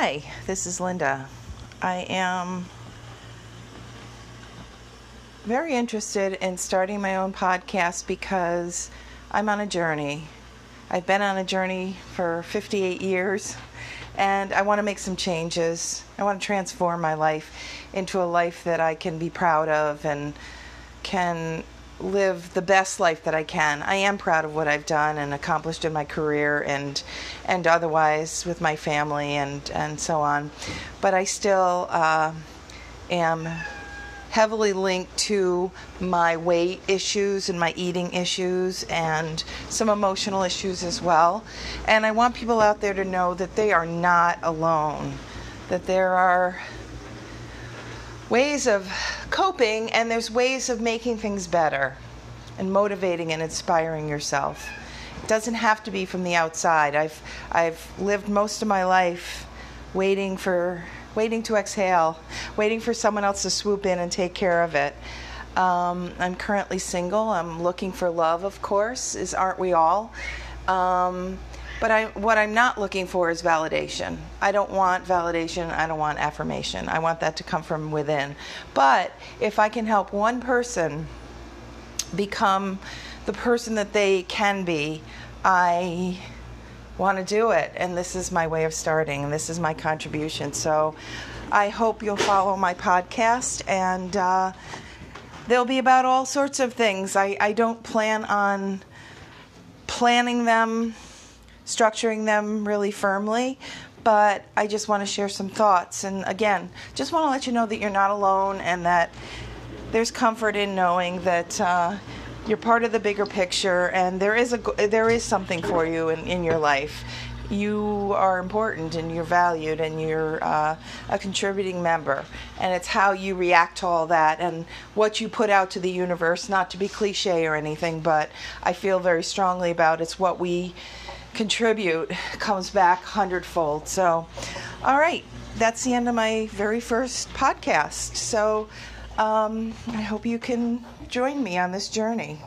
Hi, this is Linda. I am very interested in starting my own podcast because I'm on a journey. I've been on a journey for 58 years and I want to make some changes. I want to transform my life into a life that I can be proud of and can live the best life that I can. I am proud of what I've done and accomplished in my career and and otherwise with my family and and so on. But I still uh, am heavily linked to my weight issues and my eating issues and some emotional issues as well. And I want people out there to know that they are not alone. That there are ways of coping and there's ways of making things better and motivating and inspiring yourself. It doesn't have to be from the outside. I've I've lived most of my life waiting for waiting to exhale, waiting for someone else to swoop in and take care of it. Um, I'm currently single. I'm looking for love, of course, is aren't we all? Um, but I, what I'm not looking for is validation. I don't want validation. I don't want affirmation. I want that to come from within. But if I can help one person become the person that they can be, I want to do it. And this is my way of starting, this is my contribution. So I hope you'll follow my podcast, and uh, they'll be about all sorts of things. I, I don't plan on planning them structuring them really firmly, but I just want to share some thoughts. And again, just want to let you know that you're not alone and that there's comfort in knowing that. Uh, you're part of the bigger picture, and there is a there is something for you in, in your life. You are important, and you're valued, and you're uh, a contributing member. And it's how you react to all that, and what you put out to the universe. Not to be cliche or anything, but I feel very strongly about it's what we contribute comes back hundredfold. So, all right, that's the end of my very first podcast. So, um, I hope you can join me on this journey.